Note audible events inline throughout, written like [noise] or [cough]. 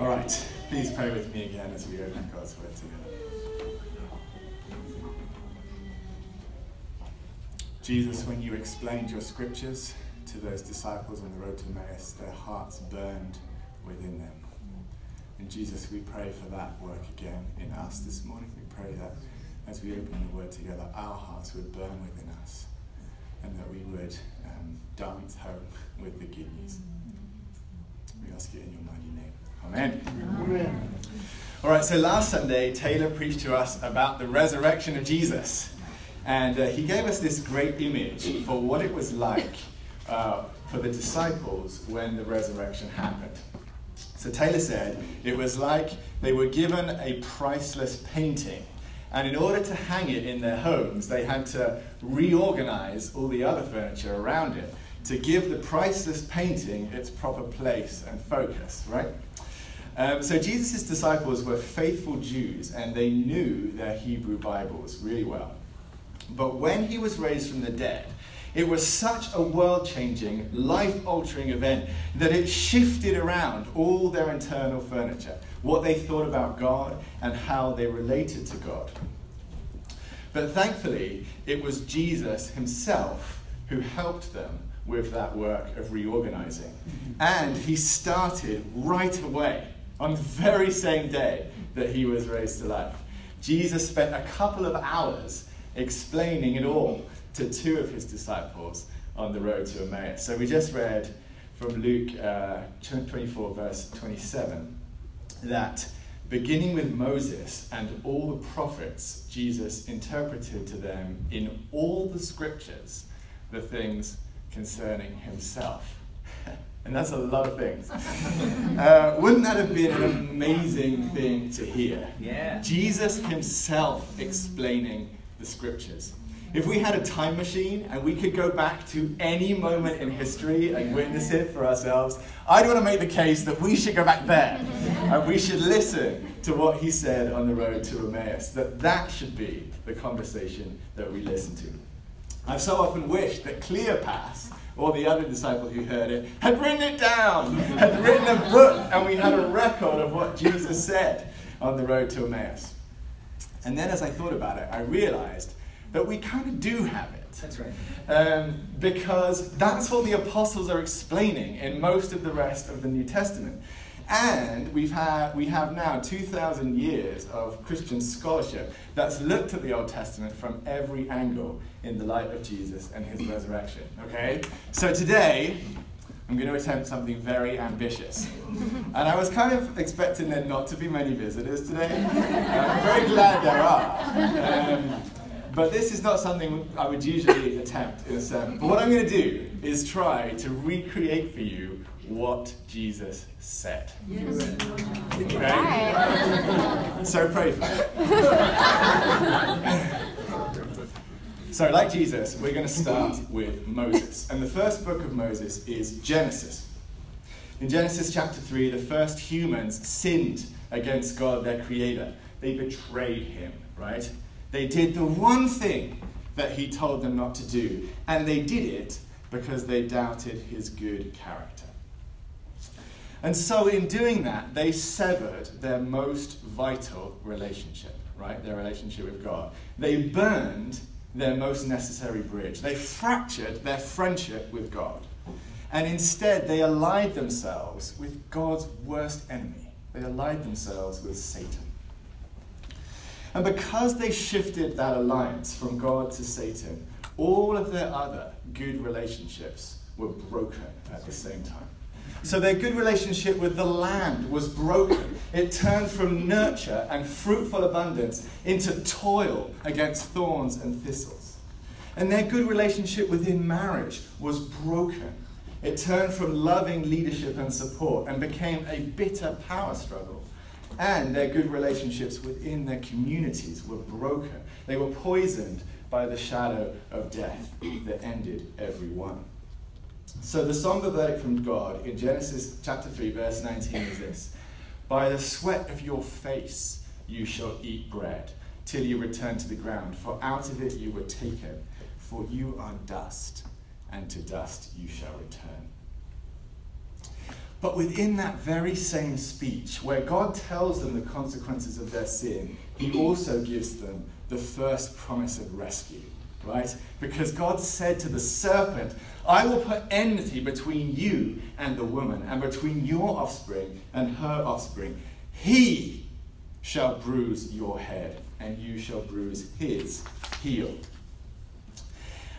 All right, please pray with me again as we open God's Word together. Jesus, when you explained your scriptures to those disciples on the road to Emmaus, their hearts burned within them. And Jesus, we pray for that work again in us this morning. We pray that as we open the Word together, our hearts would burn within us and that we would um, dance home with the good news. We ask it in your mighty name. Amen. Amen. All right, so last Sunday, Taylor preached to us about the resurrection of Jesus. And uh, he gave us this great image for what it was like uh, for the disciples when the resurrection happened. So Taylor said it was like they were given a priceless painting. And in order to hang it in their homes, they had to reorganize all the other furniture around it to give the priceless painting its proper place and focus, right? Um, so Jesus' disciples were faithful Jews and they knew their Hebrew Bibles really well. But when he was raised from the dead, it was such a world changing, life altering event that it shifted around all their internal furniture, what they thought about God and how they related to God. But thankfully, it was Jesus himself who helped them with that work of reorganizing. And he started right away on the very same day that he was raised to life. Jesus spent a couple of hours explaining it all to two of his disciples on the road to Emmaus. So we just read from Luke uh, 24, verse 27, that beginning with Moses and all the prophets, Jesus interpreted to them in all the scriptures the things concerning himself. And that's a lot of things. [laughs] Uh, wouldn't that have been an amazing thing to hear? Yeah. Jesus himself explaining the scriptures. If we had a time machine and we could go back to any moment in history and witness it for ourselves, I'd want to make the case that we should go back there [laughs] and we should listen to what he said on the road to Emmaus, that that should be the conversation that we listen to. I've so often wished that Cleopas, or the other disciple who heard it, had written it down, had written a book, and we had a record of what Jesus said on the road to Emmaus. And then as I thought about it, I realized that we kind of do have it. That's right. Um, because that's what the apostles are explaining in most of the rest of the New Testament. And we've had, we have now 2,000 years of Christian scholarship that's looked at the Old Testament from every angle in the light of Jesus and his resurrection. Okay? So today, I'm going to attempt something very ambitious. And I was kind of expecting there not to be many visitors today. I'm very glad there are. Um, but this is not something I would usually attempt in a sermon. But what I'm going to do is try to recreate for you what Jesus said. Yes. Okay? So pray for me. [laughs] So, like Jesus, we're going to start with Moses. And the first book of Moses is Genesis. In Genesis chapter 3, the first humans sinned against God, their creator. They betrayed him, right? They did the one thing that he told them not to do, and they did it because they doubted his good character. And so, in doing that, they severed their most vital relationship, right? Their relationship with God. They burned their most necessary bridge. They fractured their friendship with God. And instead, they allied themselves with God's worst enemy. They allied themselves with Satan. And because they shifted that alliance from God to Satan, all of their other good relationships were broken at the same time. So their good relationship with the land was broken. It turned from nurture and fruitful abundance into toil against thorns and thistles. And their good relationship within marriage was broken. It turned from loving leadership and support and became a bitter power struggle. And their good relationships within their communities were broken. They were poisoned by the shadow of death that ended every one. So the somber verdict from God in Genesis chapter 3, verse 19 is this By the sweat of your face you shall eat bread till you return to the ground, for out of it you were taken, for you are dust, and to dust you shall return. But within that very same speech, where God tells them the consequences of their sin, He also gives them the first promise of rescue, right? Because God said to the serpent, I will put enmity between you and the woman, and between your offspring and her offspring. He shall bruise your head, and you shall bruise his heel.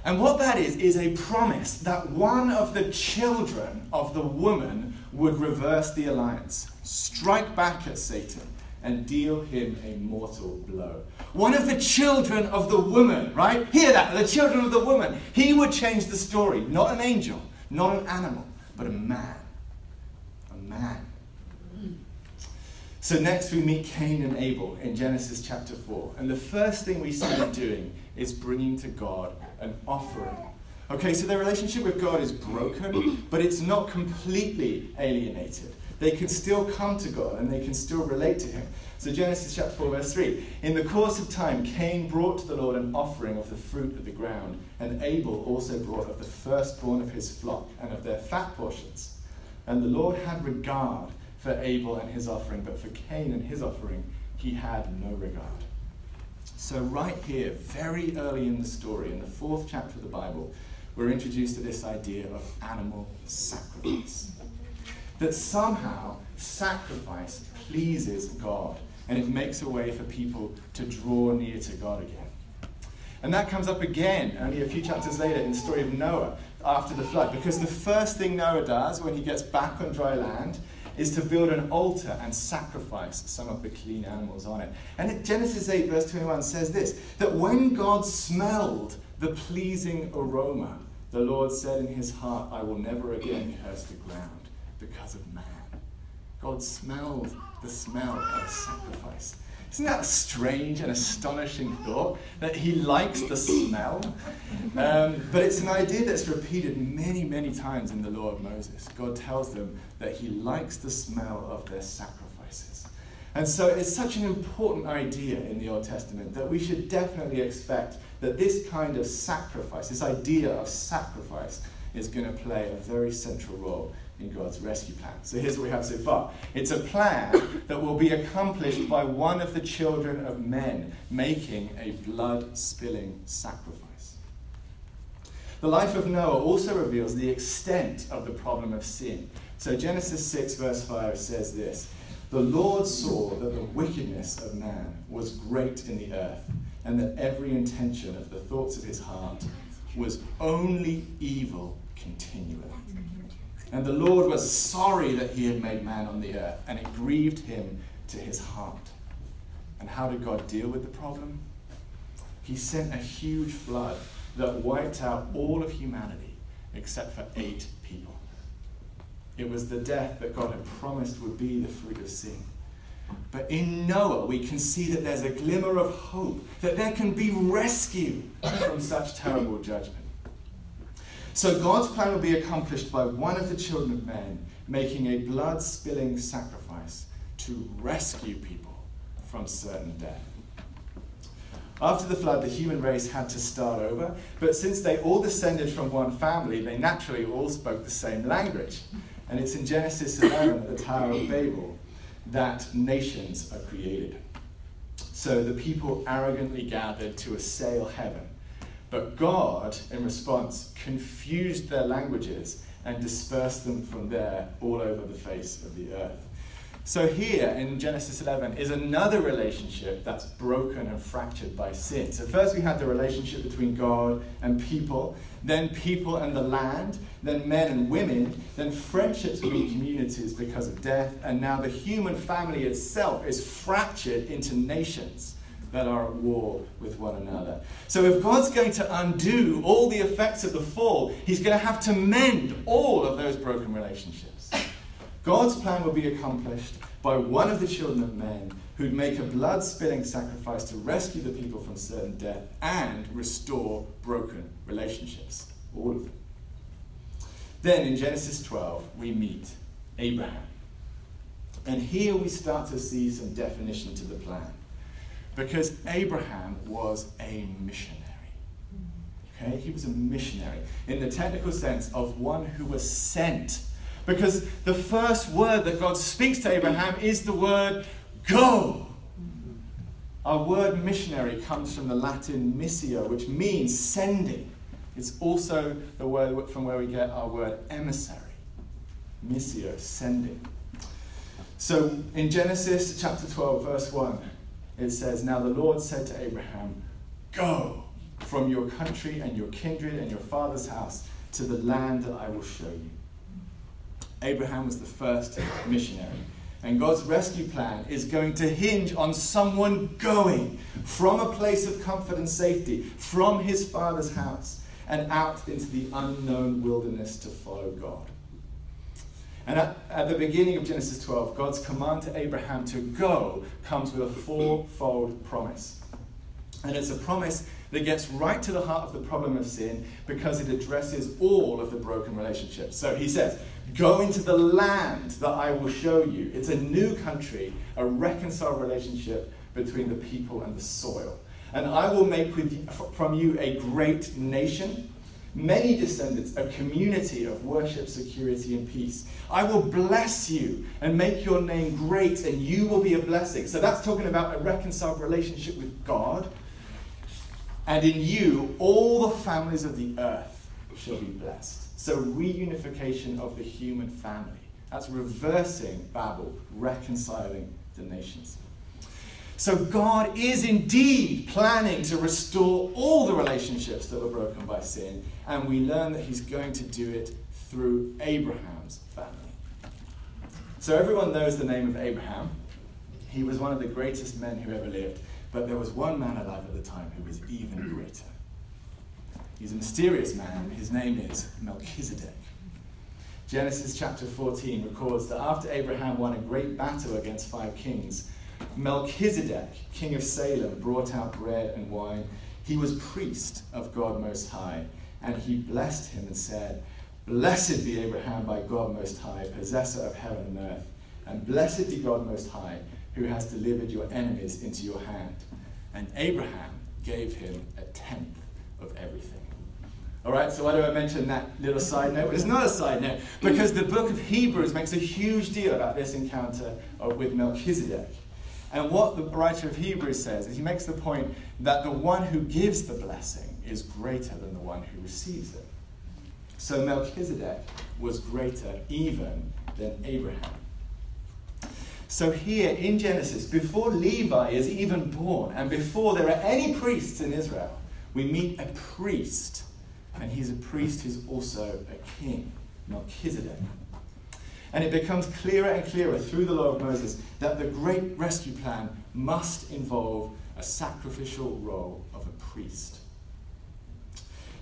And what that is, is a promise that one of the children of the woman would reverse the alliance, strike back at Satan, and deal him a mortal blow. One of the children of the woman, right? Hear that, the children of the woman. He would change the story. Not an angel, not an animal, but a man. A man. So next we meet Cain and Abel in Genesis chapter 4. And the first thing we see them doing is bringing to God an offering. Okay, so their relationship with God is broken, but it's not completely alienated. They can still come to God and they can still relate to Him. So, Genesis chapter 4, verse 3. In the course of time, Cain brought to the Lord an offering of the fruit of the ground, and Abel also brought of the firstborn of his flock and of their fat portions. And the Lord had regard for Abel and his offering, but for Cain and his offering, he had no regard. So, right here, very early in the story, in the fourth chapter of the Bible, we're introduced to this idea of animal sacrifice. That somehow sacrifice pleases God and it makes a way for people to draw near to God again. And that comes up again only a few chapters later in the story of Noah after the flood, because the first thing Noah does when he gets back on dry land is to build an altar and sacrifice some of the clean animals on it. And Genesis 8, verse 21 says this that when God smelled the pleasing aroma, the Lord said in his heart, I will never again curse the ground because of man. God smells the smell of sacrifice. Isn't that a strange and astonishing thought that he likes the smell? Um, but it's an idea that's repeated many, many times in the law of Moses. God tells them that he likes the smell of their sacrifices. And so it's such an important idea in the Old Testament that we should definitely expect that this kind of sacrifice, this idea of sacrifice, is going to play a very central role in God's rescue plan. So here's what we have so far it's a plan that will be accomplished by one of the children of men making a blood spilling sacrifice. The life of Noah also reveals the extent of the problem of sin. So Genesis 6, verse 5 says this The Lord saw that the wickedness of man was great in the earth, and that every intention of the thoughts of his heart was only evil continually. And the Lord was sorry that he had made man on the earth, and it grieved him to his heart. And how did God deal with the problem? He sent a huge flood that wiped out all of humanity except for eight people. It was the death that God had promised would be the fruit of sin. But in Noah, we can see that there's a glimmer of hope, that there can be rescue from such terrible judgment. So God's plan will be accomplished by one of the children of men making a blood spilling sacrifice to rescue people from certain death. After the flood, the human race had to start over, but since they all descended from one family, they naturally all spoke the same language. And it's in Genesis 11 at the Tower of Babel that nations are created. So the people arrogantly gathered to assail heaven but God, in response, confused their languages and dispersed them from there all over the face of the earth. So, here in Genesis 11 is another relationship that's broken and fractured by sin. So, first we had the relationship between God and people, then people and the land, then men and women, then friendships between communities because of death, and now the human family itself is fractured into nations that are at war with one another. So, if God's going to undo all the effects of the fall, He's going to have to mend all of those broken relationships. God's plan will be accomplished by one of the children of men who'd make a blood spilling sacrifice to rescue the people from certain death and restore broken relationships. All of them. Then in Genesis 12, we meet Abraham. And here we start to see some definition to the plan. Because Abraham was a missionary. Okay? He was a missionary in the technical sense of one who was sent Because the first word that God speaks to Abraham is the word go. Our word missionary comes from the Latin missio, which means sending. It's also the word from where we get our word emissary. Missio, sending. So in Genesis chapter 12, verse 1, it says, Now the Lord said to Abraham, Go from your country and your kindred and your father's house to the land that I will show you. Abraham was the first missionary. And God's rescue plan is going to hinge on someone going from a place of comfort and safety, from his father's house, and out into the unknown wilderness to follow God. And at, at, the beginning of Genesis 12, God's command to Abraham to go comes with a fourfold promise. And it's a promise that gets right to the heart of the problem of sin because it addresses all of the broken relationships. So he says, Go into the land that I will show you. It's a new country, a reconciled relationship between the people and the soil. And I will make with, from you a great nation many descendants, a community of worship, security, and peace. I will bless you and make your name great, and you will be a blessing. So that's talking about a reconciled relationship with God. And in you, all the families of the earth shall be blessed. So, reunification of the human family. That's reversing Babel, reconciling the nations. So God is indeed planning to restore all the relationships that were broken by sin, and we learn that He's going to do it through Abraham's family. So everyone knows the name of Abraham. He was one of the greatest men who ever lived, but there was one man alive at the time who was even greater. He's a mysterious man. His name is Melchizedek. Genesis chapter 14 records that after Abraham won a great battle against five kings, Melchizedek, king of Salem, brought out bread and wine. He was priest of God Most High, and he blessed him and said, Blessed be Abraham by God Most High, possessor of heaven and earth, and blessed be God Most High, who has delivered your enemies into your hand. And Abraham gave him a tenth of everything. All right, so why do I mention that little side note? it's not a side note because the book of Hebrews makes a huge deal about this encounter with Melchizedek. And what the writer of Hebrews says is he makes the point that the one who gives the blessing is greater than the one who receives it. So Melchizedek was greater even than Abraham. So here in Genesis, before Levi is even born, and before there are any priests in Israel, we meet a priest. And he's a priest who's also a king, Melchizedek. And it becomes clearer and clearer through the law of Moses that the great rescue plan must involve a sacrificial role of a priest.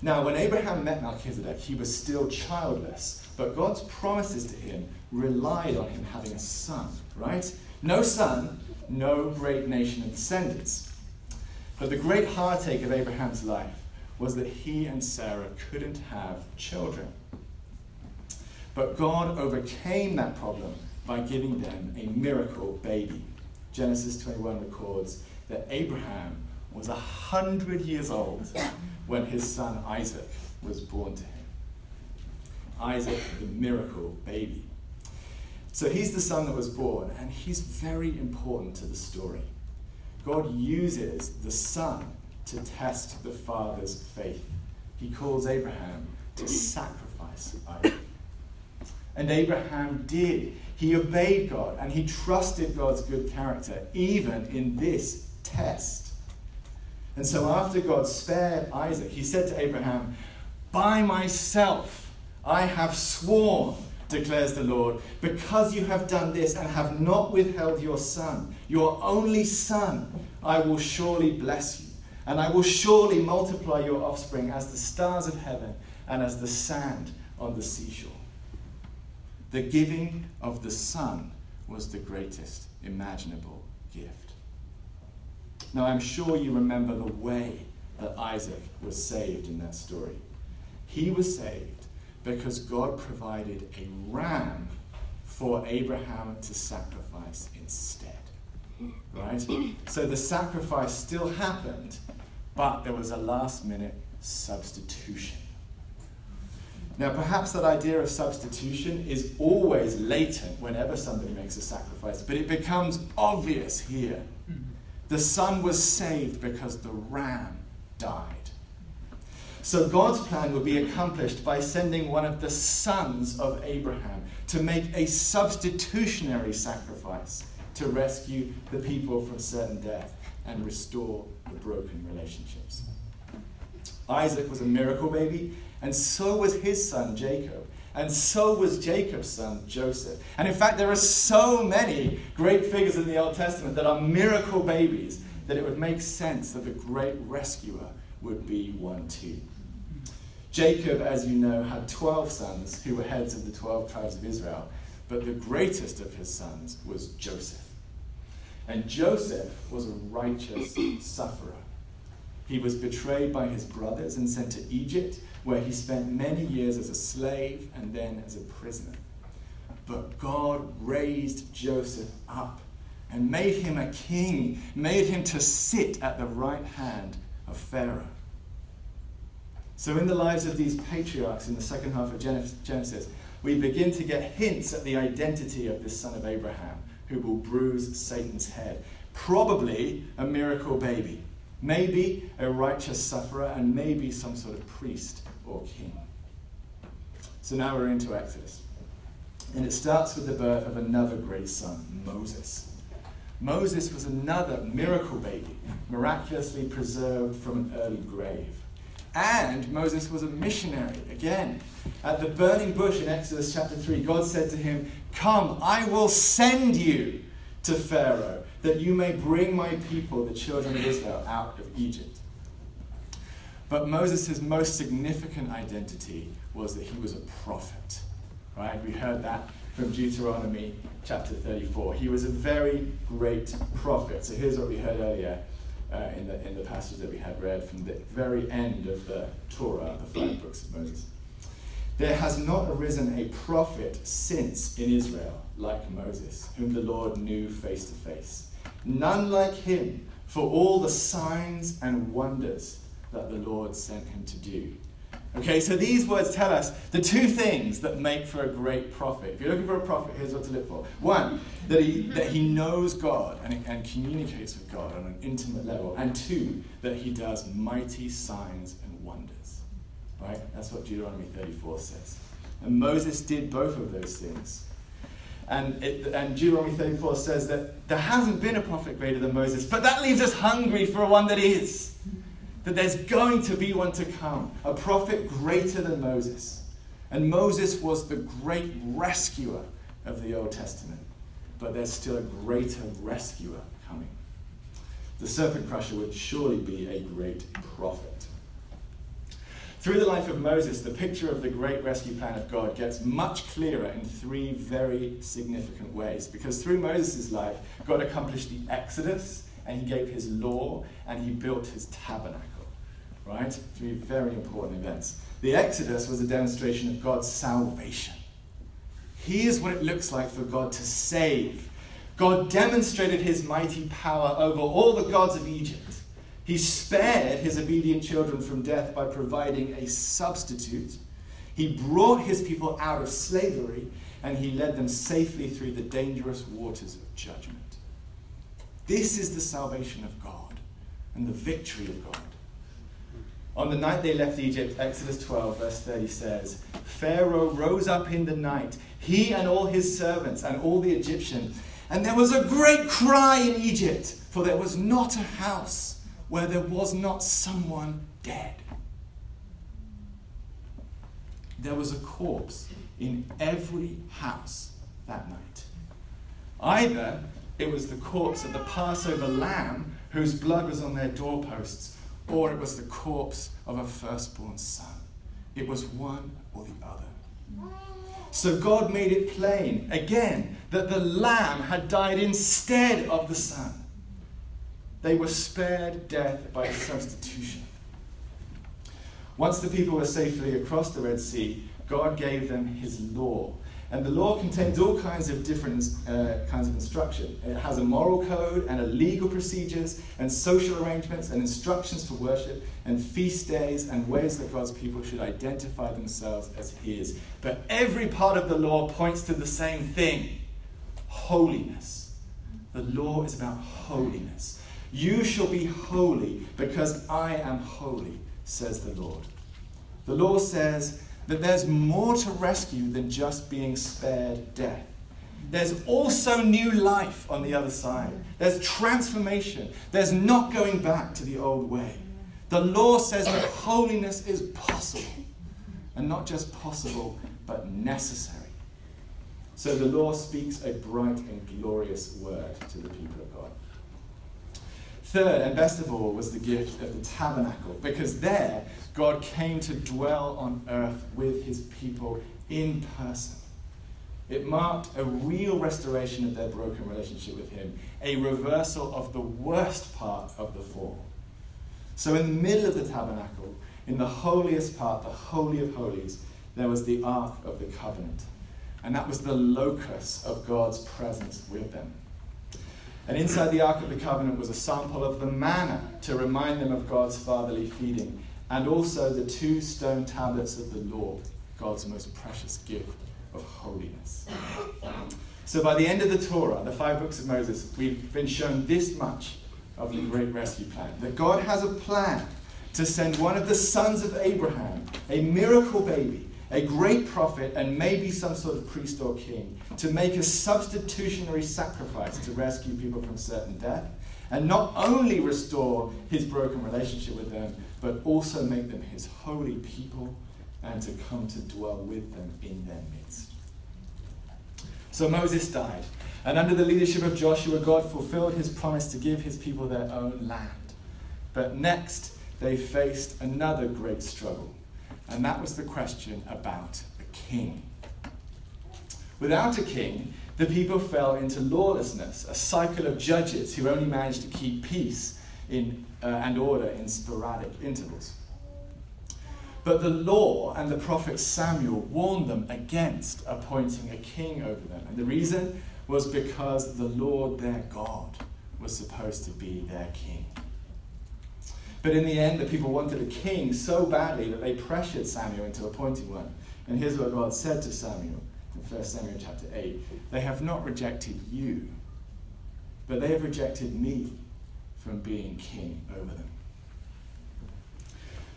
Now, when Abraham met Melchizedek, he was still childless, but God's promises to him relied on him having a son, right? No son, no great nation of descendants. But the great heartache of Abraham's life was that he and Sarah couldn't have children. But God overcame that problem by giving them a miracle baby. Genesis 21 records that Abraham was a hundred years old when his son Isaac was born to him. Isaac, the miracle baby. So he's the son that was born, and he's very important to the story. God uses the son to test the father's faith. He calls Abraham to sacrifice Isaac. And Abraham did. He obeyed God and he trusted God's good character, even in this test. And so, after God spared Isaac, he said to Abraham, By myself I have sworn, declares the Lord, because you have done this and have not withheld your son, your only son, I will surely bless you. And I will surely multiply your offspring as the stars of heaven and as the sand on the seashore. The giving of the Son was the greatest imaginable gift. Now, I'm sure you remember the way that Isaac was saved in that story. He was saved because God provided a ram for Abraham to sacrifice instead. Right? So the sacrifice still happened, but there was a last minute substitution. Now, perhaps that idea of substitution is always latent whenever somebody makes a sacrifice, but it becomes obvious here. The son was saved because the ram died. So God's plan would be accomplished by sending one of the sons of Abraham to make a substitutionary sacrifice to rescue the people from certain death and restore the broken relationships. Isaac was a miracle baby, and so was his son Jacob. And so was Jacob's son Joseph. And in fact, there are so many great figures in the Old Testament that are miracle babies that it would make sense that the great rescuer would be one too. Jacob, as you know, had 12 sons who were heads of the 12 tribes of Israel, but the greatest of his sons was Joseph. And Joseph was a righteous sufferer. He was betrayed by his brothers and sent to Egypt, where he spent many years as a slave and then as a prisoner. But God raised Joseph up and made him a king, made him to sit at the right hand of Pharaoh. So, in the lives of these patriarchs in the second half of Genesis, we begin to get hints at the identity of this son of Abraham who will bruise Satan's head. Probably a miracle baby, maybe a righteous sufferer, and maybe some sort of priest or king. So now we're into Exodus. And it starts with the birth of another great son, Moses. Moses was another miracle baby, miraculously preserved from an early grave. And Moses was a missionary. Again, at the burning bush in Exodus chapter 3, God said to him, Come, I will send you to Pharaoh, that you may bring my people, the children of Israel, out of Egypt. But Moses' most significant identity was that he was a prophet. Right? We heard that from Deuteronomy chapter 34. He was a very great prophet. So here's what we heard earlier uh, in, the, in the passage that we had read from the very end of the Torah, the five books of Moses. There has not arisen a prophet since in Israel like Moses, whom the Lord knew face to face. None like him for all the signs and wonders that the Lord sent him to do. Okay, so these words tell us the two things that make for a great prophet. If you're looking for a prophet, here's what to look for. One, that he, that he knows God and, and communicates with God on an intimate level. And two, that he does mighty signs and wonders. Right? That's what Deuteronomy 34 says. And Moses did both of those things. And, it, and Deuteronomy 34 says that there hasn't been a prophet greater than Moses, but that leaves us hungry for one that is that there's going to be one to come, a prophet greater than Moses. And Moses was the great rescuer of the Old Testament, but there's still a greater rescuer coming. The serpent crusher would surely be a great prophet. Through the life of Moses, the picture of the great rescue plan of God gets much clearer in three very significant ways. Because through Moses' life, God accomplished the Exodus, and he gave his law, and he built his tabernacle right? Three very important events. The Exodus was a demonstration of God's salvation. Here's what it looks like for God to save. God demonstrated his mighty power over all the gods of Egypt. He spared his obedient children from death by providing a substitute. He brought his people out of slavery and he led them safely through the dangerous waters of judgment. This is the salvation of God and the victory of God. On the night they left Egypt, Exodus 12, verse 30 says, Pharaoh rose up in the night, he and all his servants and all the Egyptians, and there was a great cry in Egypt, for there was not a house where there was not someone dead. There was a corpse in every house that night. Either it was the corpse of the Passover lamb whose blood was on their doorposts or it was the corpse of a firstborn son. It was one or the other. So God made it plain, again, that the lamb had died instead of the son. They were spared death by substitution. Once the people were safely across the Red Sea, God gave them his law. And the law contains all kinds of different uh, kinds of instruction. It has a moral code and a legal procedures and social arrangements and instructions for worship and feast days and ways that God's people should identify themselves as His. But every part of the law points to the same thing holiness. The law is about holiness. You shall be holy because I am holy, says the Lord. The law says, that there's more to rescue than just being spared death. There's also new life on the other side. There's transformation. There's not going back to the old way. The law says that holiness is possible. And not just possible, but necessary. So the law speaks a bright and glorious word to the people. Third, and best of all, was the gift of the tabernacle, because there God came to dwell on earth with his people in person. It marked a real restoration of their broken relationship with him, a reversal of the worst part of the fall. So, in the middle of the tabernacle, in the holiest part, the Holy of Holies, there was the Ark of the Covenant. And that was the locus of God's presence with them. And inside the Ark of the Covenant was a sample of the manna to remind them of God's fatherly feeding, and also the two stone tablets of the law, God's most precious gift of holiness. So by the end of the Torah, the five books of Moses, we've been shown this much of the great rescue plan that God has a plan to send one of the sons of Abraham, a miracle baby, a great prophet, and maybe some sort of priest or king, to make a substitutionary sacrifice to rescue people from certain death, and not only restore his broken relationship with them, but also make them his holy people and to come to dwell with them in their midst. So Moses died, and under the leadership of Joshua, God fulfilled his promise to give his people their own land. But next, they faced another great struggle and that was the question about a king. Without a king, the people fell into lawlessness, a cycle of judges who only managed to keep peace in, uh, and order in sporadic intervals. But the law and the prophet Samuel warned them against appointing a king over them. And the reason was because the Lord their God was supposed to be their king. But in the end, the people wanted a king so badly that they pressured Samuel into appointing one. And here's what God said to Samuel in 1 Samuel chapter 8 They have not rejected you, but they have rejected me from being king over them.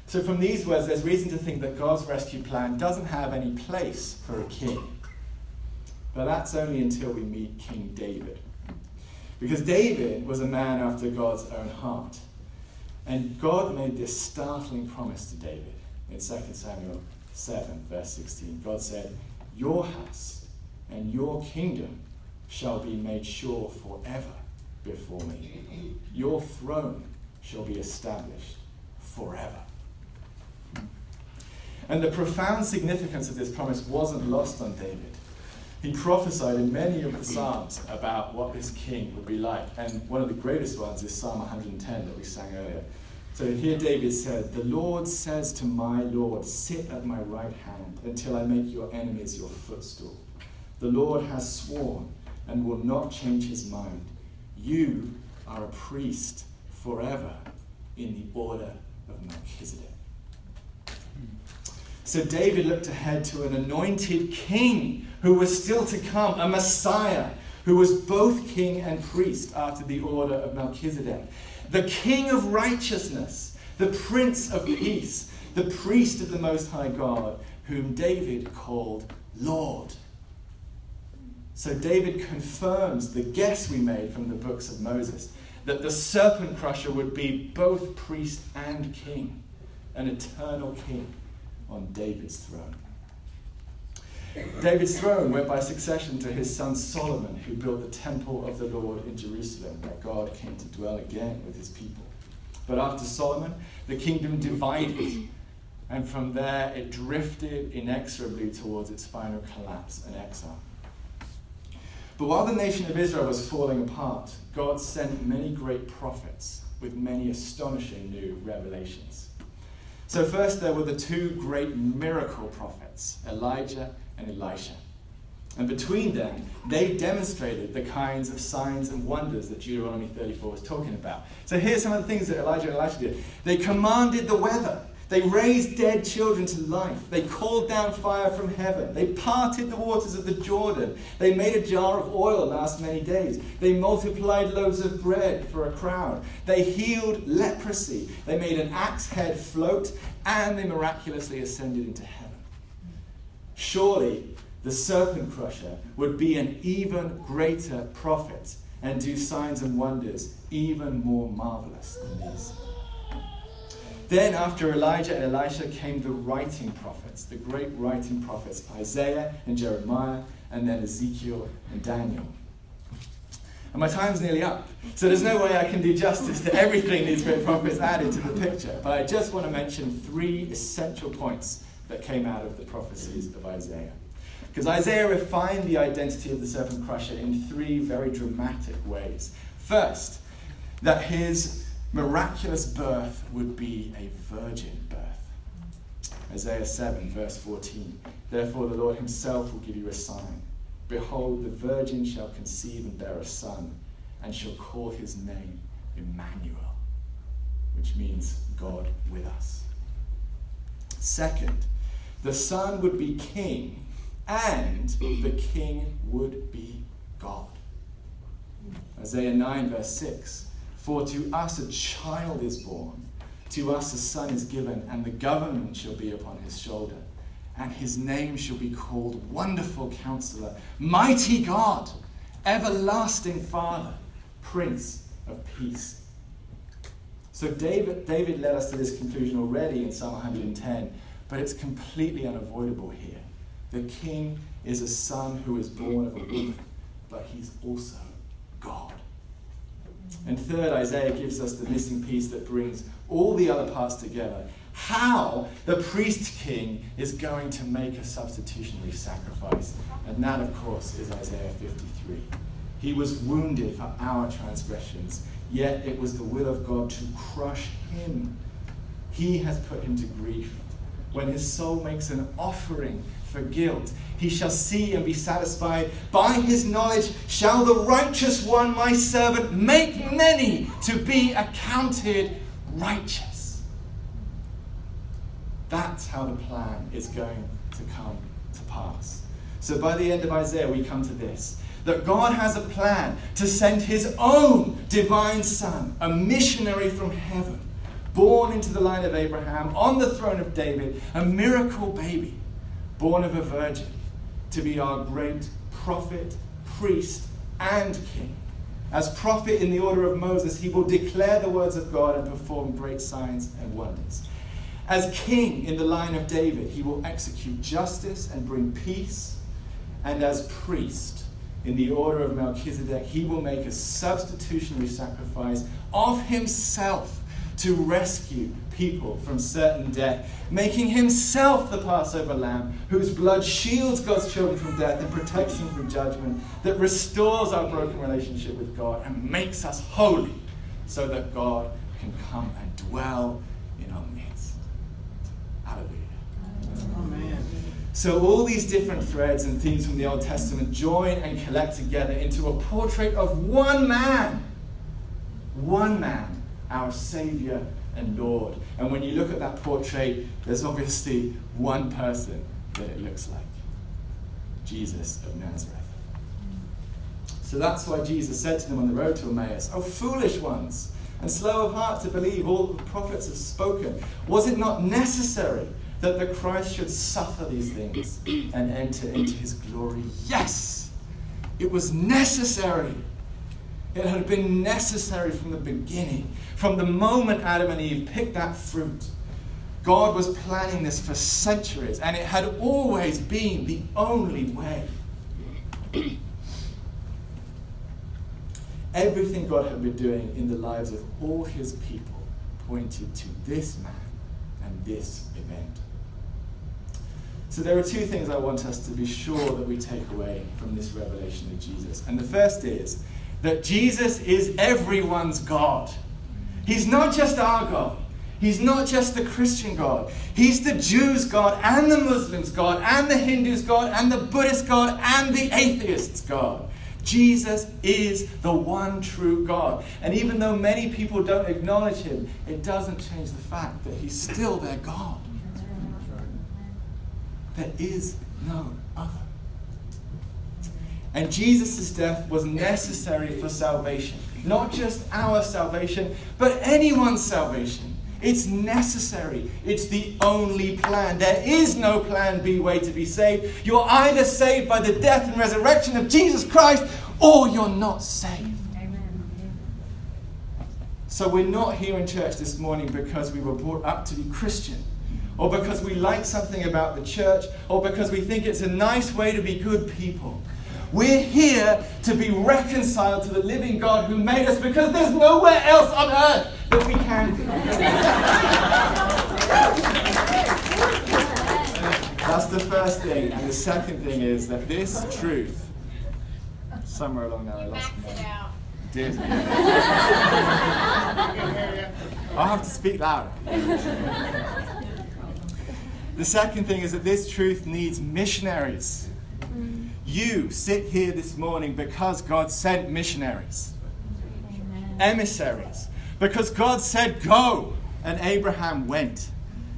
So, from these words, there's reason to think that God's rescue plan doesn't have any place for a king. But that's only until we meet King David. Because David was a man after God's own heart. And God made this startling promise to David in 2 Samuel 7, verse 16. God said, Your house and your kingdom shall be made sure forever before me. Your throne shall be established forever. And the profound significance of this promise wasn't lost on David. He prophesied in many of the Psalms about what this king would be like. And one of the greatest ones is Psalm 110 that we sang earlier. So here David said, The Lord says to my Lord, Sit at my right hand until I make your enemies your footstool. The Lord has sworn and will not change his mind. You are a priest forever in the order of Melchizedek. So David looked ahead to an anointed king who was still to come, a Messiah who was both king and priest after the order of Melchizedek. The king of righteousness, the prince of peace, the priest of the Most High God, whom David called Lord. So David confirms the guess we made from the books of Moses that the serpent crusher would be both priest and king, an eternal king on David's throne. David's throne went by succession to his son Solomon, who built the temple of the Lord in Jerusalem, where God came to dwell again with his people. But after Solomon, the kingdom divided, and from there it drifted inexorably towards its final collapse and exile. But while the nation of Israel was falling apart, God sent many great prophets with many astonishing new revelations. So, first, there were the two great miracle prophets, Elijah and Elisha. And between them, they demonstrated the kinds of signs and wonders that Deuteronomy 34 was talking about. So here's some of the things that Elijah and Elisha did. They commanded the weather. They raised dead children to life. They called down fire from heaven. They parted the waters of the Jordan. They made a jar of oil last many days. They multiplied loaves of bread for a crowd. They healed leprosy. They made an axe head float. And they miraculously ascended into heaven. Surely the serpent crusher would be an even greater prophet and do signs and wonders even more marvelous than these. Then, after Elijah and Elisha, came the writing prophets, the great writing prophets, Isaiah and Jeremiah, and then Ezekiel and Daniel. And my time's nearly up, so there's no way I can do justice to everything these great prophets added to the picture. But I just want to mention three essential points that came out of the prophecies of Isaiah. Because Isaiah refined the identity of the serpent crusher in three very dramatic ways. First, that his miraculous birth would be a virgin birth. Isaiah 7, verse 14. Therefore, the Lord himself will give you a sign. Behold, the virgin shall conceive and bear a son, and shall call his name Emmanuel, which means God with us. Second, the son would be king, and the king would be God. Isaiah 9, verse 6. For to us a child is born, to us a son is given, and the government shall be upon his shoulder. And his name shall be called Wonderful Counselor, Mighty God, Everlasting Father, Prince of Peace. So David, David led us to this conclusion already in Psalm 110, but it's completely unavoidable here. The king is a son who is born of a woman, but he's also God. And third, Isaiah gives us the missing piece that brings all the other parts together. How the priest king is going to make a substitutionary sacrifice. And that, of course, is Isaiah 53. He was wounded for our transgressions, yet it was the will of God to crush him. He has put him to grief. When his soul makes an offering for guilt. He shall see and be satisfied. By his knowledge shall the righteous one, my servant, make many to be accounted righteous. That's how the plan is going to come to pass. So by the end of Isaiah, we come to this that God has a plan to send his own divine son, a missionary from heaven, born into the line of Abraham, on the throne of David, a miracle baby born of a virgin, to be our great prophet, priest, and king. As prophet in the order of Moses, he will declare the words of God and perform great signs and wonders. As king in the line of David, he will execute justice and bring peace. And as priest in the order of Melchizedek, he will make a substitutionary sacrifice of himself to rescue people from certain death, making himself the Passover lamb, whose blood shields God's children from death and protects them from judgment, that restores our broken relationship with God and makes us holy so that God can come and dwell in our midst. Hallelujah. Amen. So, all these different threads and themes from the Old Testament join and collect together into a portrait of one man. One man, our Savior and Lord. And when you look at that portrait, there's obviously one person that it looks like Jesus of Nazareth. So that's why Jesus said to them on the road to Emmaus, Oh, foolish ones, and slow of heart to believe all the prophets have spoken. Was it not necessary that the Christ should suffer these things and enter into his glory? Yes, it was necessary. It had been necessary from the beginning. From the moment Adam and Eve picked that fruit, God was planning this for centuries, and it had always been the only way. Everything God had been doing in the lives of all his people pointed to this man and this event. So there are two things I want us to be sure that we take away from this revelation of Jesus. And the first is that Jesus is everyone's God. He's not just our God, He's not just the Christian God. He's the Jews' God and the Muslims' God and the Hindus' God and the Buddhist God and the atheists' God. Jesus is the one true God. And even though many people don't acknowledge him, it doesn't change the fact that he's still their God. There is no. And Jesus' death was necessary for salvation. Not just our salvation, but anyone's salvation. It's necessary. It's the only plan. There is no plan B way to be saved. You're either saved by the death and resurrection of Jesus Christ or you're not saved. Amen. So we're not here in church this morning because we were brought up to be Christian or because we like something about the church or because we think it's a nice way to be good people. We're here to be reconciled to the living God who made us because there's nowhere else on earth that we can be. That's the first thing. And the second thing is that this truth, somewhere along there, I lost it. Did. [laughs] I'll have to speak louder. The second thing is that this truth needs missionaries. You sit here this morning because God sent missionaries, emissaries, because God said, Go, and Abraham went.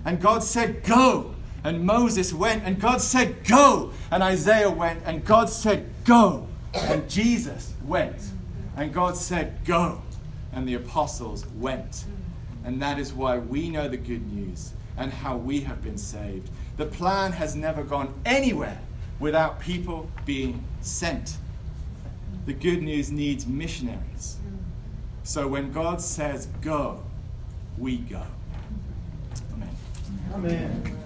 And God said, Go, and Moses went. And God said, Go, and Isaiah went. And God said, Go, and Jesus went. And God said, Go, and the apostles went. And that is why we know the good news and how we have been saved. The plan has never gone anywhere without people being sent. The good news needs missionaries. So when God says go, we go. Amen. Amen.